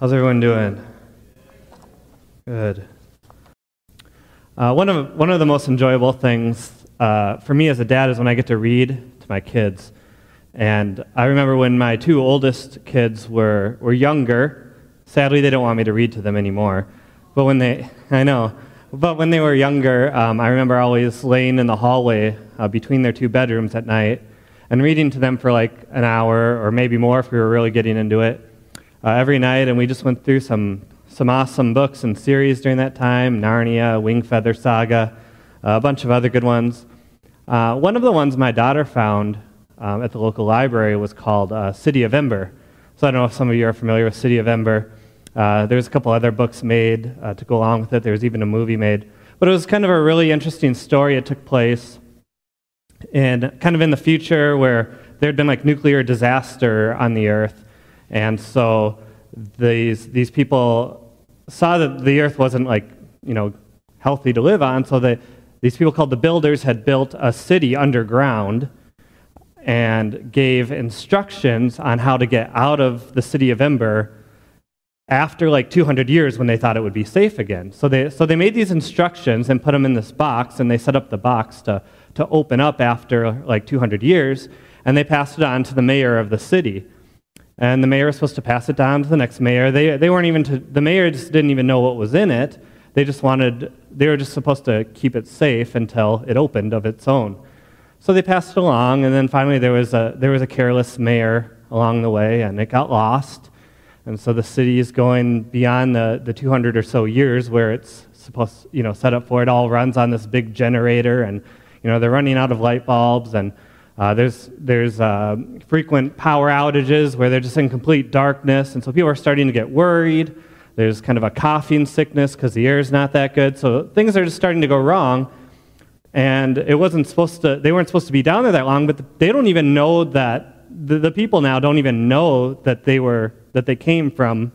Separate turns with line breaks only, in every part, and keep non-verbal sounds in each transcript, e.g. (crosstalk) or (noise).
How's everyone doing? Good. Uh, one, of, one of the most enjoyable things uh, for me as a dad is when I get to read to my kids. And I remember when my two oldest kids were, were younger, sadly, they don't want me to read to them anymore. But when they, (laughs) I know, but when they were younger, um, I remember always laying in the hallway uh, between their two bedrooms at night and reading to them for like an hour or maybe more if we were really getting into it uh, every night. And we just went through some, some awesome books and series during that time Narnia, Wingfeather Saga, uh, a bunch of other good ones. Uh, one of the ones my daughter found um, at the local library was called uh, City of Ember. So I don't know if some of you are familiar with City of Ember. Uh, there's a couple other books made to go along with it. There was even a movie made. But it was kind of a really interesting story. It took place in kind of in the future where there had been like nuclear disaster on the earth. And so these, these people saw that the earth wasn't like, you know, healthy to live on. So they, these people called the builders had built a city underground and gave instructions on how to get out of the city of Ember after like 200 years when they thought it would be safe again. So they, so they made these instructions and put them in this box, and they set up the box to, to open up after like 200 years, and they passed it on to the mayor of the city. And the mayor was supposed to pass it down to the next mayor. They, they weren't even, to, the mayor just didn't even know what was in it. They just wanted, they were just supposed to keep it safe until it opened of its own. So they passed it along, and then finally there was a, there was a careless mayor along the way, and it got lost. And so the city is going beyond the, the 200 or so years where it's supposed, you know, set up for. It all runs on this big generator, and you know they're running out of light bulbs, and uh, there's there's uh, frequent power outages where they're just in complete darkness, and so people are starting to get worried. There's kind of a coughing sickness because the air is not that good, so things are just starting to go wrong. And it wasn't supposed to. They weren't supposed to be down there that long, but they don't even know that. The, the people now don't even know that they were that they came from,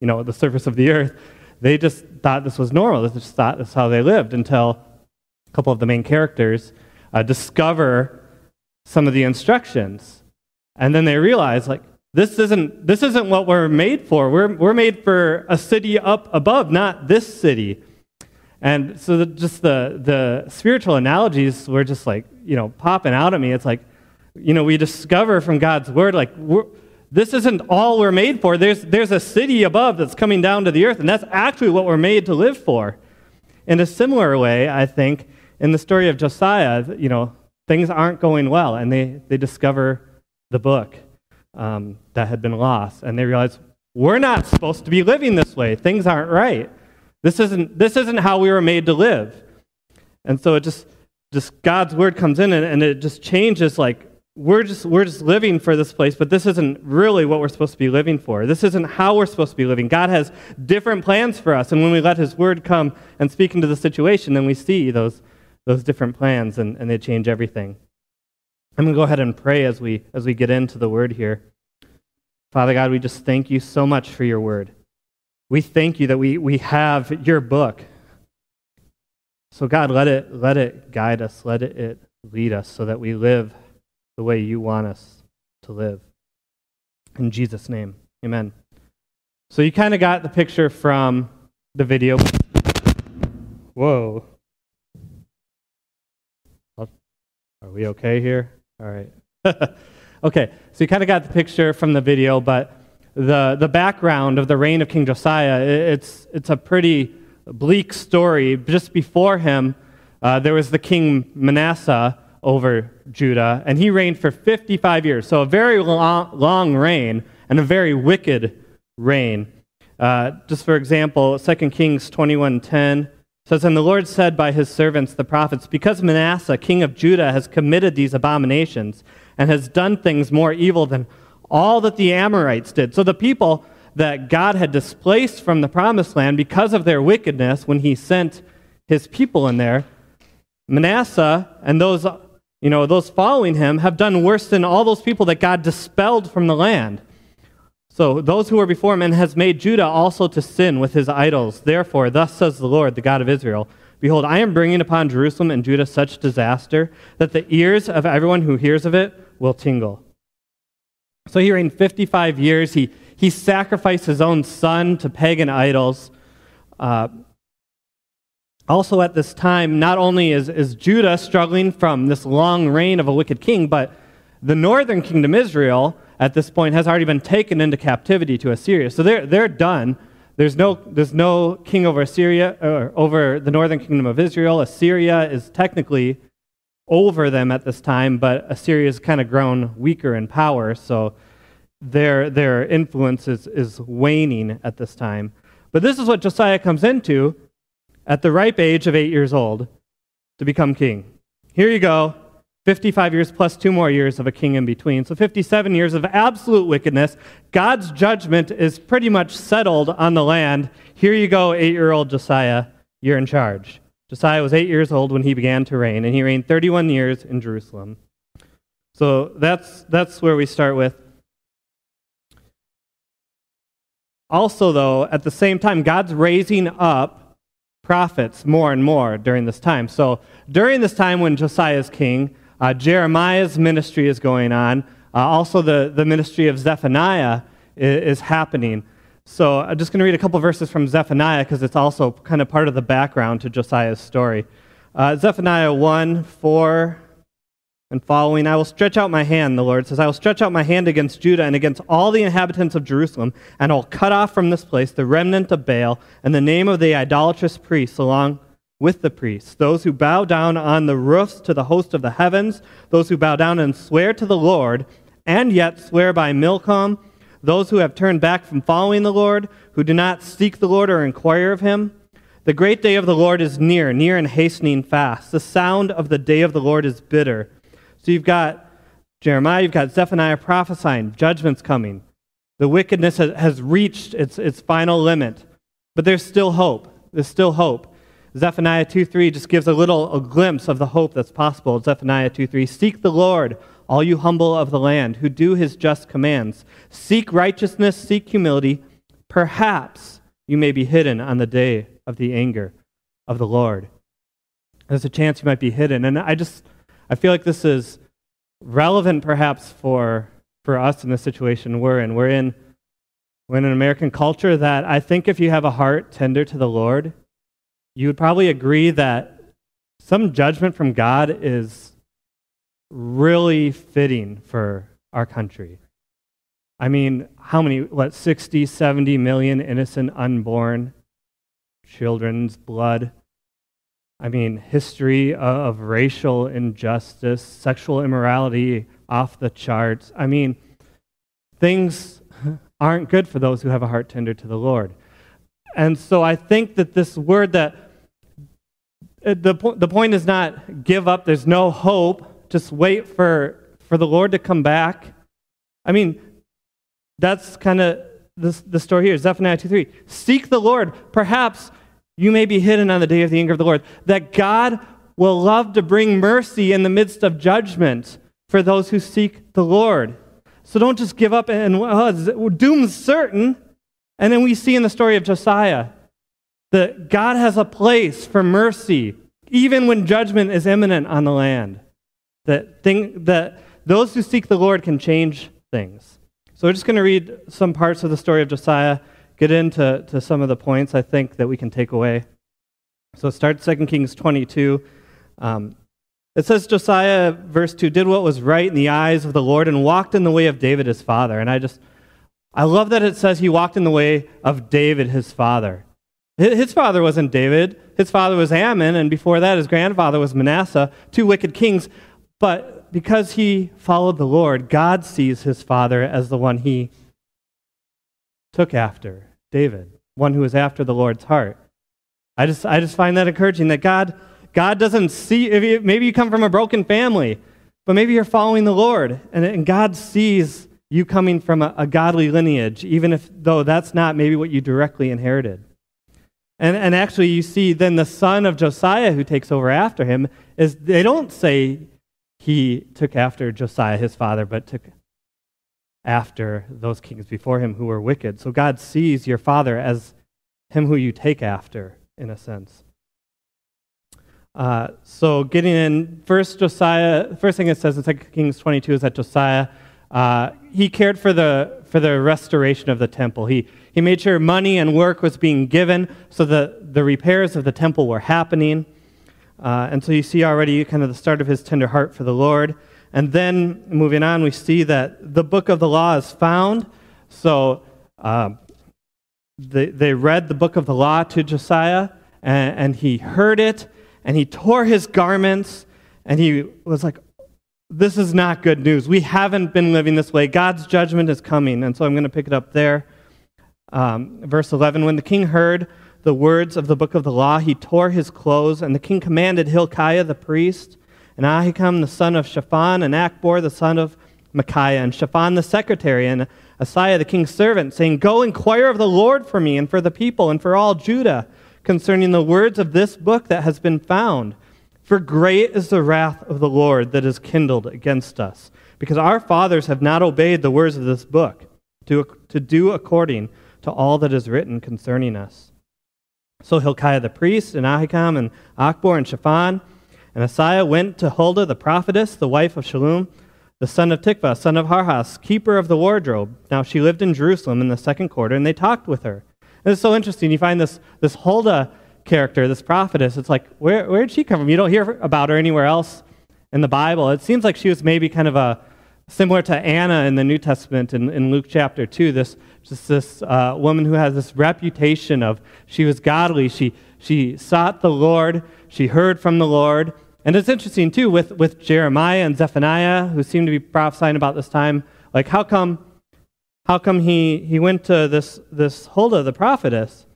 you know, the surface of the earth. They just thought this was normal. They just thought that's how they lived until a couple of the main characters uh, discover some of the instructions, and then they realize like this isn't this isn't what we're made for. We're we're made for a city up above, not this city. And so the, just the the spiritual analogies were just like you know popping out at me. It's like you know we discover from God's word like this isn't all we're made for. There's, there's a city above that's coming down to the earth, and that's actually what we're made to live for. In a similar way, I think, in the story of Josiah, you know, things aren't going well, and they, they discover the book um, that had been lost, and they realize, we're not supposed to be living this way. Things aren't right. This isn't, this isn't how we were made to live. And so it just, just God's word comes in, and, and it just changes, like, we're just, we're just living for this place, but this isn't really what we're supposed to be living for. This isn't how we're supposed to be living. God has different plans for us, and when we let His Word come and speak into the situation, then we see those, those different plans, and, and they change everything. I'm going to go ahead and pray as we, as we get into the Word here. Father God, we just thank you so much for your Word. We thank you that we, we have your book. So, God, let it, let it guide us, let it, it lead us so that we live the way you want us to live. In Jesus' name, amen. So you kind of got the picture from the video. Whoa. Are we okay here? All right. (laughs) okay, so you kind of got the picture from the video, but the, the background of the reign of King Josiah, it's, it's a pretty bleak story. Just before him, uh, there was the king Manasseh, over Judah, and he reigned for 55 years. So a very long, long reign and a very wicked reign. Uh, just for example, 2 Kings 21:10 says, "And the Lord said by his servants the prophets, because Manasseh, king of Judah, has committed these abominations and has done things more evil than all that the Amorites did." So the people that God had displaced from the promised land because of their wickedness when he sent his people in there, Manasseh and those you know, those following him have done worse than all those people that God dispelled from the land. So those who were before him and has made Judah also to sin with his idols. Therefore, thus says the Lord, the God of Israel, Behold, I am bringing upon Jerusalem and Judah such disaster that the ears of everyone who hears of it will tingle. So he reigned 55 years. He, He sacrificed his own son to pagan idols. Uh, also, at this time, not only is, is Judah struggling from this long reign of a wicked king, but the northern kingdom, Israel, at this point has already been taken into captivity to Assyria. So they're, they're done. There's no, there's no king over Assyria or over the northern kingdom of Israel. Assyria is technically over them at this time, but Assyria has kind of grown weaker in power, so their, their influence is, is waning at this time. But this is what Josiah comes into at the ripe age of eight years old to become king. Here you go 55 years plus two more years of a king in between. So 57 years of absolute wickedness. God's judgment is pretty much settled on the land. Here you go, eight year old Josiah, you're in charge. Josiah was eight years old when he began to reign, and he reigned 31 years in Jerusalem. So that's, that's where we start with. Also, though, at the same time, God's raising up prophets more and more during this time. So during this time when Josiah is king, uh, Jeremiah's ministry is going on. Uh, also, the, the ministry of Zephaniah is, is happening. So I'm just going to read a couple verses from Zephaniah because it's also kind of part of the background to Josiah's story. Uh, Zephaniah 1 4 and following I will stretch out my hand, the Lord says, I will stretch out my hand against Judah and against all the inhabitants of Jerusalem, and I will cut off from this place the remnant of Baal and the name of the idolatrous priests along with the priests, those who bow down on the roofs to the host of the heavens, those who bow down and swear to the Lord, and yet swear by Milcom, those who have turned back from following the Lord, who do not seek the Lord or inquire of him. The great day of the Lord is near, near and hastening fast. The sound of the day of the Lord is bitter. So you've got Jeremiah, you've got Zephaniah prophesying, judgment's coming. The wickedness has reached its, its final limit, but there's still hope. There's still hope. Zephaniah 2:3 just gives a little a glimpse of the hope that's possible. Zephaniah 2:3 Seek the Lord, all you humble of the land, who do his just commands. Seek righteousness, seek humility. Perhaps you may be hidden on the day of the anger of the Lord. There's a chance you might be hidden. And I just I feel like this is relevant perhaps for for us in the situation we're in. We're in we're in an American culture that I think if you have a heart tender to the Lord, you would probably agree that some judgment from God is really fitting for our country. I mean, how many, what, 60, 70 million innocent unborn children's blood? I mean, history of racial injustice, sexual immorality off the charts. I mean, things (laughs) aren't good for those who have a heart tender to the Lord. And so I think that this word that uh, the, the point is not give up, there's no hope, just wait for, for the Lord to come back. I mean, that's kind of the, the story here. Zephaniah 2 3. Seek the Lord. Perhaps you may be hidden on the day of the anger of the Lord. That God will love to bring mercy in the midst of judgment for those who seek the Lord. So don't just give up and well, doom's certain. And then we see in the story of Josiah that God has a place for mercy, even when judgment is imminent on the land. That, thing, that those who seek the Lord can change things. So we're just going to read some parts of the story of Josiah, get into to some of the points I think that we can take away. So start 2 Kings 22. Um, it says Josiah, verse 2, did what was right in the eyes of the Lord and walked in the way of David his father. And I just, I love that it says he walked in the way of David his father. His father wasn't David. His father was Amon, and before that, his grandfather was Manasseh, two wicked kings. But because he followed the Lord, God sees his father as the one he took after, David, one who was after the Lord's heart. I just, I just find that encouraging that God, God doesn't see, if maybe you come from a broken family, but maybe you're following the Lord, and, and God sees you coming from a, a godly lineage, even if though that's not maybe what you directly inherited. And, and actually, you see then the son of Josiah who takes over after him is they don't say he took after Josiah, his father, but took after those kings before him who were wicked. So God sees your father as him who you take after, in a sense. Uh, so getting in, first Josiah, first thing it says in 2 Kings 22 is that Josiah uh, he cared for the, for the restoration of the temple. He, he made sure money and work was being given so that the repairs of the temple were happening. Uh, and so you see already kind of the start of his tender heart for the Lord. And then moving on, we see that the book of the law is found. So uh, they, they read the book of the law to Josiah, and, and he heard it, and he tore his garments, and he was like, This is not good news. We haven't been living this way. God's judgment is coming. And so I'm going to pick it up there. Um, verse 11 When the king heard the words of the book of the law, he tore his clothes, and the king commanded Hilkiah the priest, and Ahikam the son of Shaphan, and Achbor the son of Micaiah, and Shaphan the secretary, and Asaiah the king's servant, saying, Go inquire of the Lord for me and for the people and for all Judah concerning the words of this book that has been found. For great is the wrath of the Lord that is kindled against us, because our fathers have not obeyed the words of this book to, to do according to all that is written concerning us. So Hilkiah the priest, and Ahikam, and Achbor, and Shaphan, and Asaiah went to Huldah the prophetess, the wife of Shallum, the son of Tikvah, son of Harhas, keeper of the wardrobe. Now she lived in Jerusalem in the second quarter, and they talked with her. And it's so interesting. You find this, this Huldah character, this prophetess. It's like, where, where did she come from? You don't hear about her anywhere else in the Bible. It seems like she was maybe kind of a similar to Anna in the New Testament in, in Luke chapter 2, this, just this uh, woman who has this reputation of she was godly. She, she sought the Lord, she heard from the Lord, and it's interesting, too, with, with Jeremiah and Zephaniah, who seem to be prophesying about this time. Like, how come, how come he, he went to this, this Huldah, the prophetess?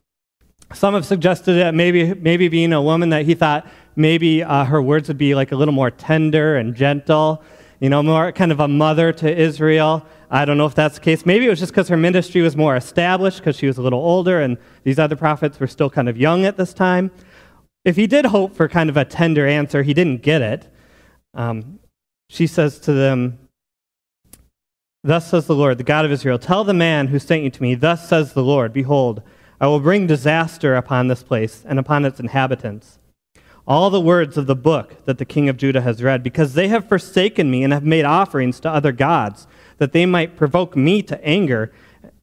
Some have suggested that maybe, maybe being a woman that he thought maybe uh, her words would be like a little more tender and gentle, you know, more kind of a mother to Israel. I don't know if that's the case. Maybe it was just because her ministry was more established because she was a little older and these other prophets were still kind of young at this time if he did hope for kind of a tender answer, he didn't get it. Um, she says to them, Thus says the Lord, the God of Israel, tell the man who sent you to me, Thus says the Lord, Behold, I will bring disaster upon this place and upon its inhabitants. All the words of the book that the king of Judah has read, because they have forsaken me and have made offerings to other gods, that they might provoke me to anger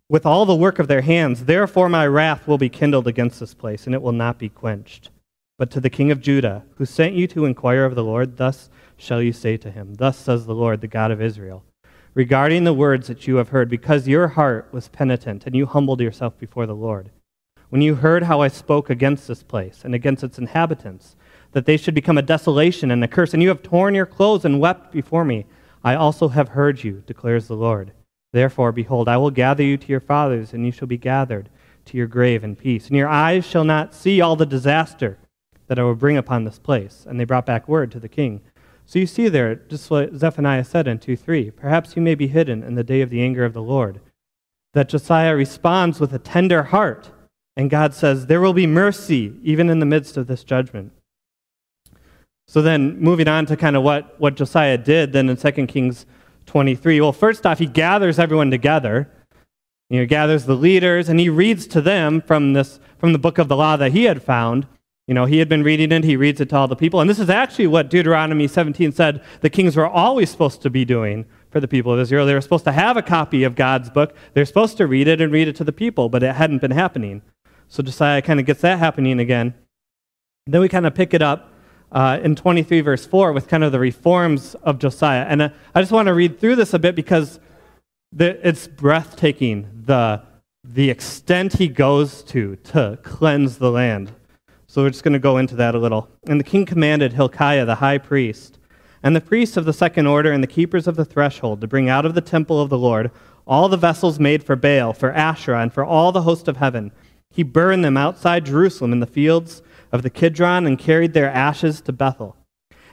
with all the work of their hands. Therefore, my wrath will be kindled against this place, and it will not be quenched. But to the king of Judah, who sent you to inquire of the Lord, thus shall you say to him, Thus says the Lord, the God of Israel, regarding the words that you have heard, because your heart was penitent, and you humbled yourself before the Lord. When you heard how I spoke against this place and against its inhabitants, that they should become a desolation and a curse, and you have torn your clothes and wept before me, I also have heard you, declares the Lord. Therefore, behold, I will gather you to your fathers, and you shall be gathered to your grave in peace. And your eyes shall not see all the disaster that I will bring upon this place. And they brought back word to the king. So you see there, just what Zephaniah said in 2 3, perhaps you may be hidden in the day of the anger of the Lord. That Josiah responds with a tender heart, and God says, There will be mercy even in the midst of this judgment. So then, moving on to kind of what, what Josiah did then in 2 Kings 23. Well, first off, he gathers everyone together. You know, gathers the leaders, and he reads to them from, this, from the book of the law that he had found. You know, he had been reading it, he reads it to all the people. And this is actually what Deuteronomy 17 said the kings were always supposed to be doing for the people of Israel. They were supposed to have a copy of God's book, they're supposed to read it and read it to the people, but it hadn't been happening. So Josiah kind of gets that happening again. Then we kind of pick it up uh, in 23, verse 4, with kind of the reforms of Josiah. And uh, I just want to read through this a bit because the, it's breathtaking the, the extent he goes to to cleanse the land. So we're just going to go into that a little. And the king commanded Hilkiah, the high priest, and the priests of the second order and the keepers of the threshold to bring out of the temple of the Lord all the vessels made for Baal, for Asherah, and for all the host of heaven. He burned them outside Jerusalem in the fields of the Kidron and carried their ashes to Bethel.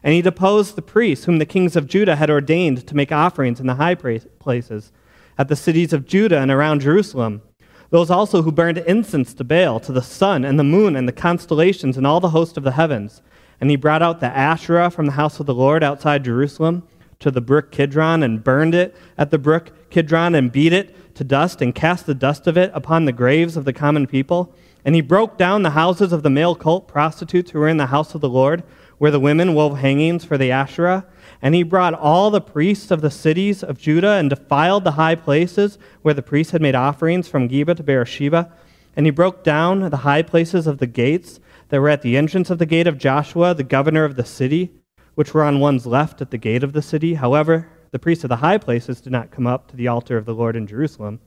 And he deposed the priests whom the kings of Judah had ordained to make offerings in the high places at the cities of Judah and around Jerusalem those also who burned incense to Baal, to the sun and the moon and the constellations and all the host of the heavens. And he brought out the Asherah from the house of the Lord outside Jerusalem to the brook Kidron and burned it at the brook Kidron and beat it to dust and cast the dust of it upon the graves of the common people. And he broke down the houses of the male cult prostitutes who were in the house of the Lord, where the women wove hangings for the Asherah. And he brought all the priests of the cities of Judah and defiled the high places where the priests had made offerings from Geba to Beersheba. And he broke down the high places of the gates that were at the entrance of the gate of Joshua, the governor of the city, which were on one's left at the gate of the city. However, the priests of the high places did not come up to the altar of the Lord in Jerusalem,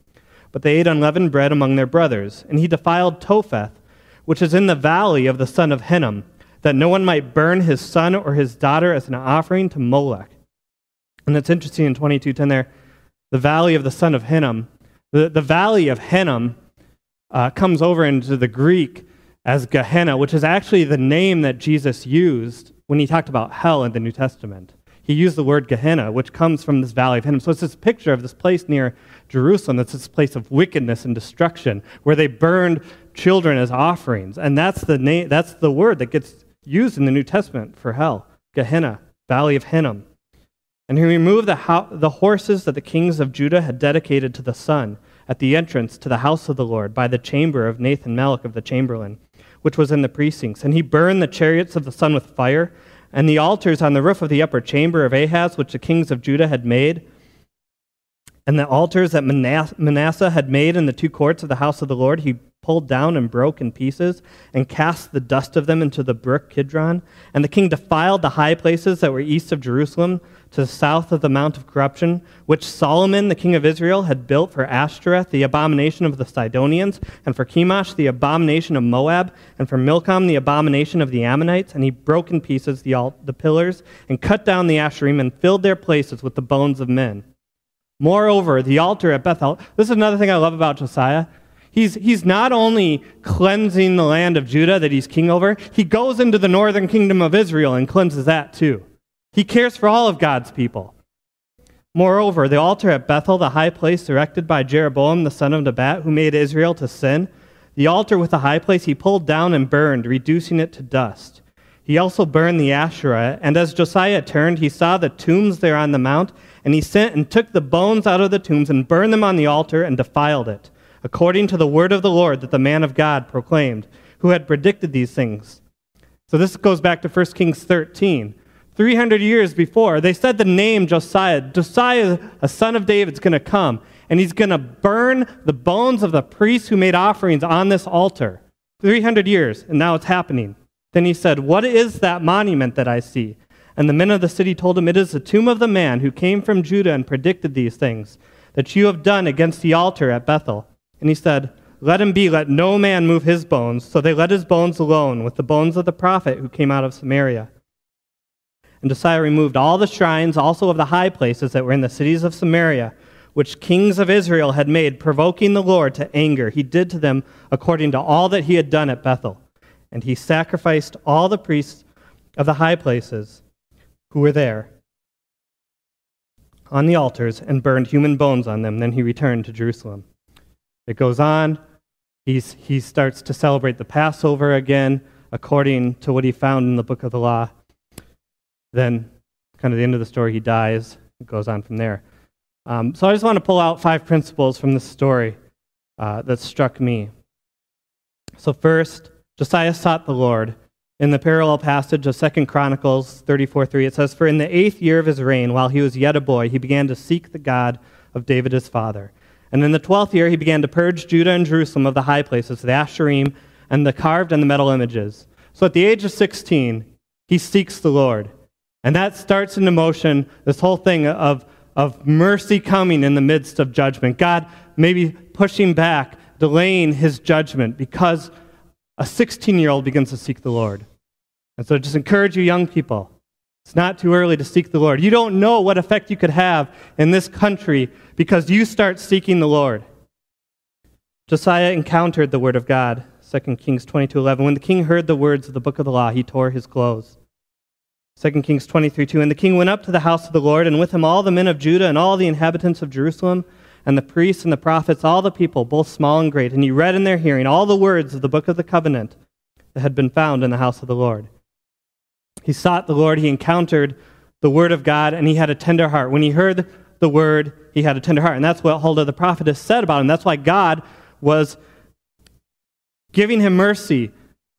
but they ate unleavened bread among their brothers. And he defiled Topheth, which is in the valley of the son of Hinnom, that no one might burn his son or his daughter as an offering to Molech. And it's interesting in 22:10 there, the valley of the son of Hinnom. The, the valley of Hinnom uh, comes over into the Greek as Gehenna, which is actually the name that Jesus used when he talked about hell in the New Testament. He used the word Gehenna, which comes from this valley of Hinnom. So it's this picture of this place near Jerusalem that's this place of wickedness and destruction where they burned children as offerings. And that's the, name, that's the word that gets used in the New Testament for hell Gehenna, valley of Hinnom. And he removed the, ho- the horses that the kings of Judah had dedicated to the sun at the entrance to the house of the Lord by the chamber of Nathan Melech of the chamberlain which was in the precincts. And he burned the chariots of the sun with fire, and the altars on the roof of the upper chamber of Ahaz, which the kings of Judah had made, and the altars that Manasseh had made in the two courts of the house of the Lord, he pulled down and broke in pieces, and cast the dust of them into the brook Kidron. And the king defiled the high places that were east of Jerusalem, to the south of the Mount of Corruption, which Solomon, the king of Israel, had built for Ashtoreth, the abomination of the Sidonians, and for Chemosh, the abomination of Moab, and for Milcom, the abomination of the Ammonites. And he broke in pieces the, alt- the pillars, and cut down the Asherim, and filled their places with the bones of men. Moreover, the altar at Bethel, this is another thing I love about Josiah. He's, he's not only cleansing the land of Judah that he's king over, he goes into the northern kingdom of Israel and cleanses that too. He cares for all of God's people. Moreover, the altar at Bethel, the high place erected by Jeroboam the son of Nebat, who made Israel to sin, the altar with the high place he pulled down and burned, reducing it to dust. He also burned the Asherah, and as Josiah turned, he saw the tombs there on the mount, and he sent and took the bones out of the tombs and burned them on the altar and defiled it, according to the word of the Lord that the man of God proclaimed, who had predicted these things. So this goes back to 1 Kings 13. 300 years before, they said the name Josiah. Josiah, a son of David, is going to come, and he's going to burn the bones of the priests who made offerings on this altar. 300 years, and now it's happening. Then he said, What is that monument that I see? And the men of the city told him, It is the tomb of the man who came from Judah and predicted these things, that you have done against the altar at Bethel. And he said, Let him be, let no man move his bones. So they let his bones alone with the bones of the prophet who came out of Samaria. And Josiah removed all the shrines, also of the high places that were in the cities of Samaria, which kings of Israel had made, provoking the Lord to anger. He did to them according to all that he had done at Bethel. And he sacrificed all the priests of the high places who were there on the altars and burned human bones on them. Then he returned to Jerusalem. It goes on. He's, he starts to celebrate the Passover again according to what he found in the book of the law. Then, kind of the end of the story, he dies. It goes on from there. Um, so I just want to pull out five principles from this story uh, that struck me. So first, Josiah sought the Lord. In the parallel passage of 2 Chronicles 34 3, it says, For in the eighth year of his reign, while he was yet a boy, he began to seek the God of David his father. And in the twelfth year, he began to purge Judah and Jerusalem of the high places, the Asherim, and the carved and the metal images. So at the age of 16, he seeks the Lord. And that starts into motion this whole thing of, of mercy coming in the midst of judgment. God maybe pushing back, delaying his judgment because a 16 year old begins to seek the Lord. And so just encourage you, young people. It's not too early to seek the Lord. You don't know what effect you could have in this country because you start seeking the Lord. Josiah encountered the word of God, 2 Kings 22:11. When the king heard the words of the book of the law, he tore his clothes. 2 Kings 23 2. And the king went up to the house of the Lord, and with him all the men of Judah and all the inhabitants of Jerusalem, and the priests and the prophets, all the people, both small and great. And he read in their hearing all the words of the book of the covenant that had been found in the house of the Lord. He sought the Lord, he encountered the word of God, and he had a tender heart. When he heard the word, he had a tender heart. And that's what Huldah the prophetess said about him. That's why God was giving him mercy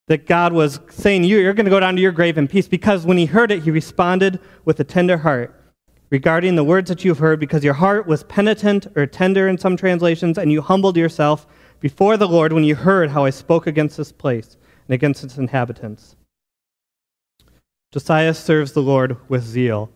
that God was saying, You're going to go down to your grave in peace, because when he heard it, he responded with a tender heart regarding the words that you've heard, because your heart was penitent or tender in some translations, and you humbled yourself before the Lord when you heard how I spoke against this place and against its inhabitants. Josiah serves the Lord with zeal.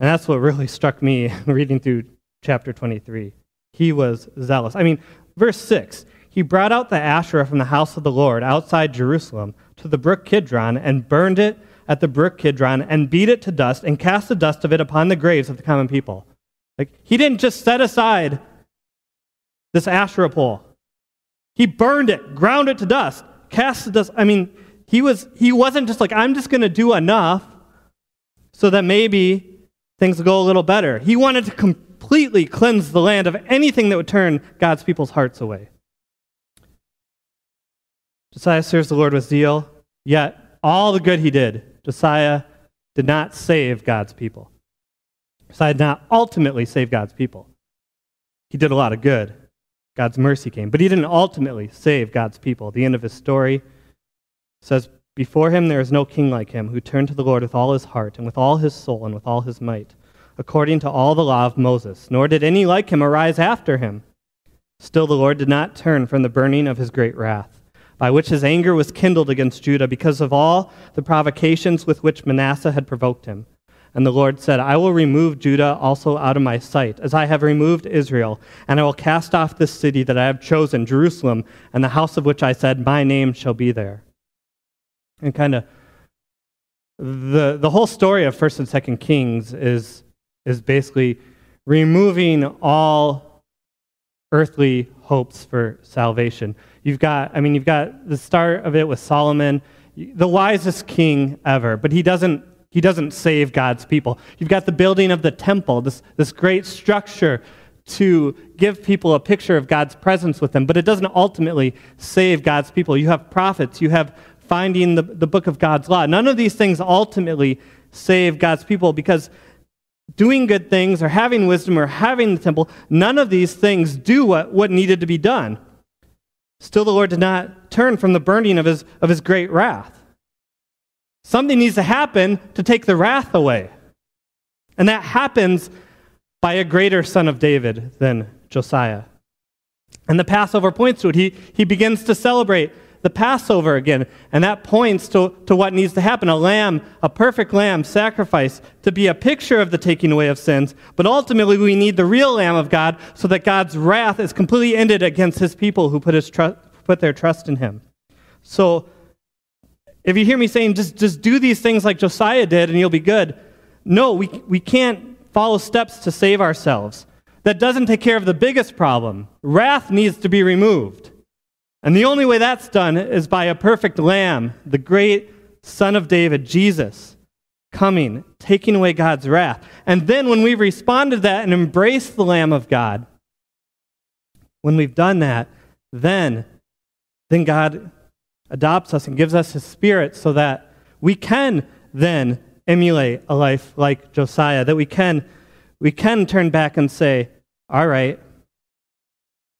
And that's what really struck me (laughs) reading through chapter 23. He was zealous. I mean, verse 6 He brought out the Asherah from the house of the Lord outside Jerusalem to the brook Kidron and burned it at the brook Kidron and beat it to dust and cast the dust of it upon the graves of the common people. Like, he didn't just set aside this Asherah pole, he burned it, ground it to dust, cast the dust. I mean, he, was, he wasn't just like, I'm just going to do enough so that maybe things will go a little better. He wanted to completely cleanse the land of anything that would turn God's people's hearts away. Josiah serves the Lord with zeal, yet all the good he did, Josiah did not save God's people. Josiah did not ultimately save God's people. He did a lot of good. God's mercy came, but he didn't ultimately save God's people. The end of his story says, Before him there is no king like him, who turned to the Lord with all his heart, and with all his soul, and with all his might, according to all the law of Moses. Nor did any like him arise after him. Still the Lord did not turn from the burning of his great wrath by which his anger was kindled against Judah because of all the provocations with which Manasseh had provoked him. And the Lord said, I will remove Judah also out of my sight, as I have removed Israel, and I will cast off this city that I have chosen, Jerusalem, and the house of which I said, My name shall be there. And kind of the, the whole story of 1st and 2nd Kings is, is basically removing all earthly hopes for salvation. You've got, I mean, you've got the start of it with Solomon, the wisest king ever, but he doesn't, he doesn't save God's people. You've got the building of the temple, this, this great structure to give people a picture of God's presence with them, but it doesn't ultimately save God's people. You have prophets, you have finding the, the book of God's law. None of these things ultimately save God's people because doing good things or having wisdom or having the temple, none of these things do what, what needed to be done. Still, the Lord did not turn from the burning of his, of his great wrath. Something needs to happen to take the wrath away. And that happens by a greater son of David than Josiah. And the Passover points to it. He, he begins to celebrate the Passover again. And that points to, to what needs to happen a lamb, a perfect lamb sacrifice to be a picture of the taking away of sins. But ultimately, we need the real Lamb of God so that God's wrath is completely ended against his people who put, his tr- put their trust in him. So, if you hear me saying just, just do these things like Josiah did and you'll be good, no, we, we can't follow steps to save ourselves. That doesn't take care of the biggest problem. Wrath needs to be removed. And the only way that's done is by a perfect lamb, the great Son of David, Jesus, coming, taking away God's wrath. And then when we've responded to that and embraced the Lamb of God, when we've done that, then, then God adopts us and gives us his spirit so that we can then emulate a life like Josiah, that we can, we can turn back and say, all right,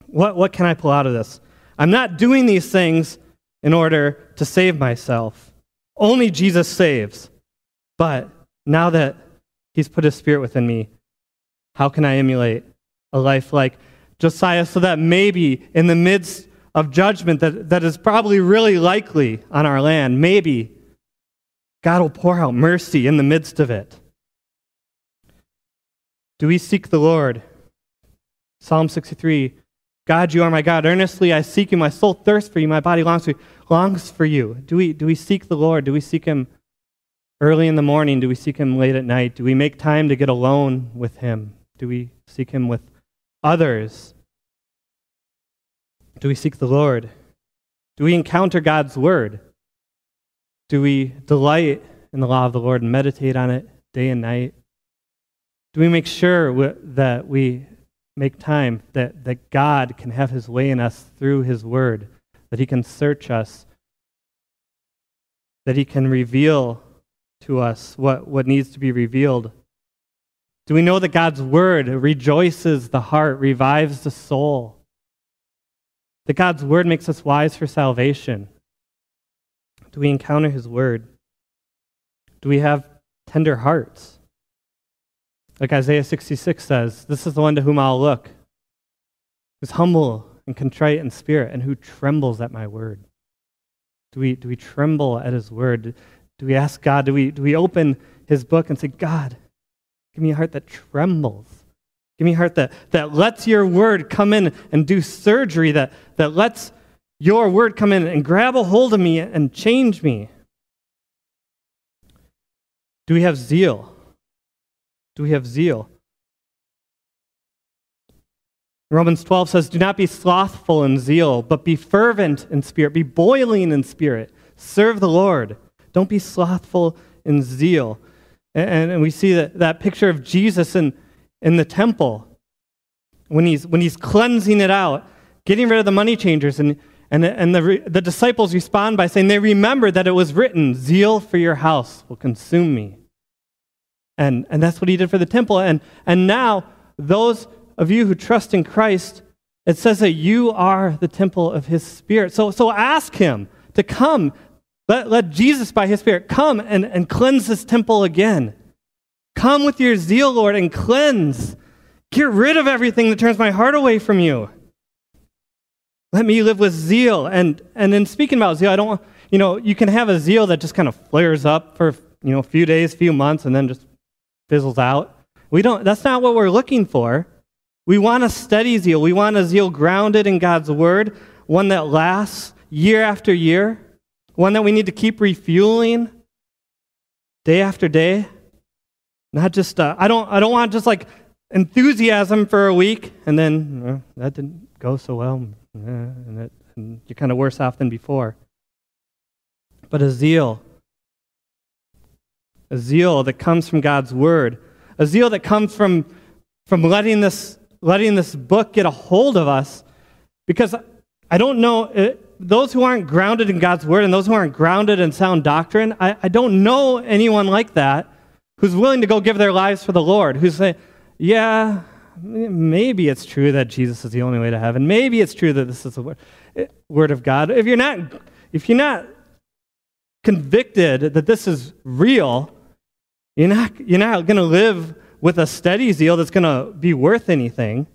what, what can I pull out of this? I'm not doing these things in order to save myself. Only Jesus saves. But now that He's put His Spirit within me, how can I emulate a life like Josiah so that maybe in the midst of judgment that, that is probably really likely on our land, maybe God will pour out mercy in the midst of it? Do we seek the Lord? Psalm 63 God, you are my God. Earnestly I seek you. My soul thirsts for you. My body longs for you. Longs for you. Do we, do we seek the Lord? Do we seek him early in the morning? Do we seek him late at night? Do we make time to get alone with him? Do we seek him with others? Do we seek the Lord? Do we encounter God's word? Do we delight in the law of the Lord and meditate on it day and night? Do we make sure that we make time that, that God can have his way in us through his word, that he can search us, that he can reveal to us what, what needs to be revealed. Do we know that God's word rejoices the heart, revives the soul? That God's word makes us wise for salvation? Do we encounter his word? Do we have tender hearts? Like Isaiah 66 says, This is the one to whom I'll look, who's humble and contrite in spirit, and who trembles at my word. Do we, do we tremble at his word? Do we ask God? Do we, do we open his book and say, God, give me a heart that trembles? Give me a heart that, that lets your word come in and do surgery, that, that lets your word come in and grab a hold of me and change me? Do we have zeal? Do we have zeal? Romans 12 says, Do not be slothful in zeal, but be fervent in spirit, be boiling in spirit. Serve the Lord. Don't be slothful in zeal. And, and we see that, that picture of Jesus in, in the temple when he's, when he's cleansing it out, getting rid of the money changers. And, and, and the, the disciples respond by saying, They remember that it was written, Zeal for your house will consume me. And, and that's what he did for the temple. And, and now, those of you who trust in Christ, it says that you are the temple of his spirit. So, so ask him to come. Let, let Jesus, by his spirit, come and, and cleanse this temple again. Come with your zeal, Lord, and cleanse. Get rid of everything that turns my heart away from you. Let me live with zeal. And, and in speaking about zeal, I don't want, you know, you can have a zeal that just kind of flares up for, you know, a few days, few months, and then just fizzles out. We don't, that's not what we're looking for. We want a steady zeal. We want a zeal grounded in God's word, one that lasts year after year, one that we need to keep refueling day after day. Not just, uh, I, don't, I don't want just like enthusiasm for a week and then uh, that didn't go so well uh, and, it, and you're kind of worse off than before. But a zeal a zeal that comes from God's word, a zeal that comes from, from letting, this, letting this book get a hold of us. Because I don't know, it, uh, those who aren't grounded in God's word and those who aren't grounded in sound doctrine, I, I don't know anyone like that who's willing to go give their lives for the Lord, who's saying, yeah, maybe it's true that Jesus is the only way to heaven. Maybe it's true that this is the word, eh, word of God. If you're not, if you're not convicted that this is real, you're not, you're not going to live with a steady zeal that's going to be worth anything.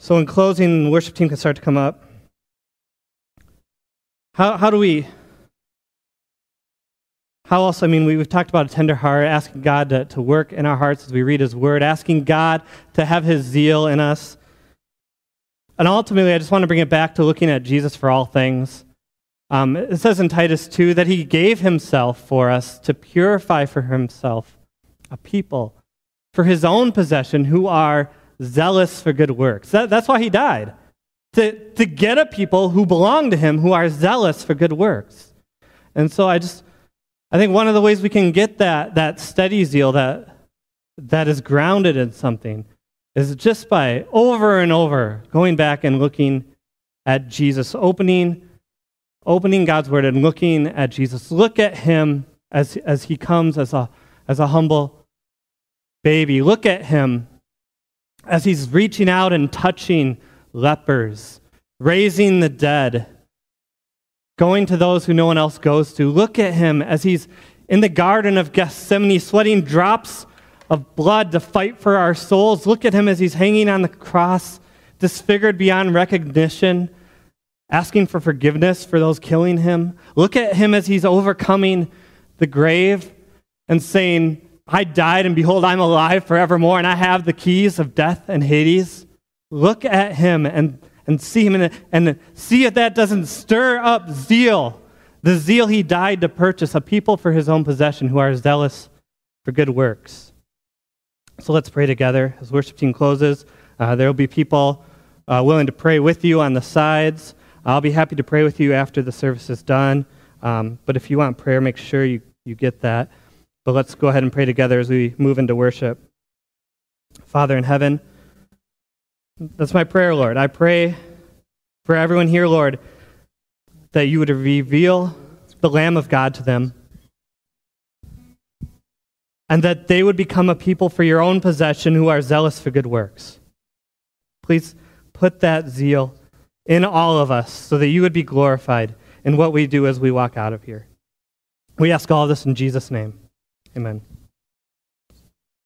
So, in closing, the worship team can start to come up. How, how do we, how else, I mean, we, have talked about a tender heart, asking God to, to work in our hearts as we read His Word, asking God to have His zeal in us. And ultimately, I just want to bring it back to looking at Jesus for all things. Um, it says in Titus 2 that he gave himself for us to purify for himself a people for his own possession who are zealous for good works. That, that's why he died, to, to get a people who belong to him who are zealous for good works. And so I just, I think one of the ways we can get that, that steady zeal that, that is grounded in something is just by over and over going back and looking at Jesus, opening opening God's word and looking at Jesus. Look at him as, as he comes as a, as a humble baby. Look at him as he's reaching out and touching lepers, raising the dead, going to those who no one else goes to. Look at him as he's in the Garden of Gethsemane, sweating drops of blood to fight for our souls. Look at him as he's hanging on the cross, disfigured beyond recognition asking for forgiveness for those killing him. Look at him as he's overcoming the grave and saying, I died, and behold, I'm alive forevermore, and I have the keys of death and Hades. Look at him and, and see him and, and see if that doesn't stir up zeal, the zeal he died to purchase, a people for his own possession who are zealous for good works. So let's pray together as worship team closes. Uh, there will be people uh, willing to pray with you on the sides. I'll be happy to pray with you after the service is done. Um, but if you want prayer, make sure you, you get that. But let's go ahead and pray together as we move into worship. Father in heaven, that's my prayer, Lord. I pray for everyone here, Lord, that you would reveal the Lamb of God to them and that they would become a people for your own possession who are zealous for good works. Please put that zeal in all of us so that you would be glorified in what we do as we walk out of here. We ask all this in Jesus' name. Amen.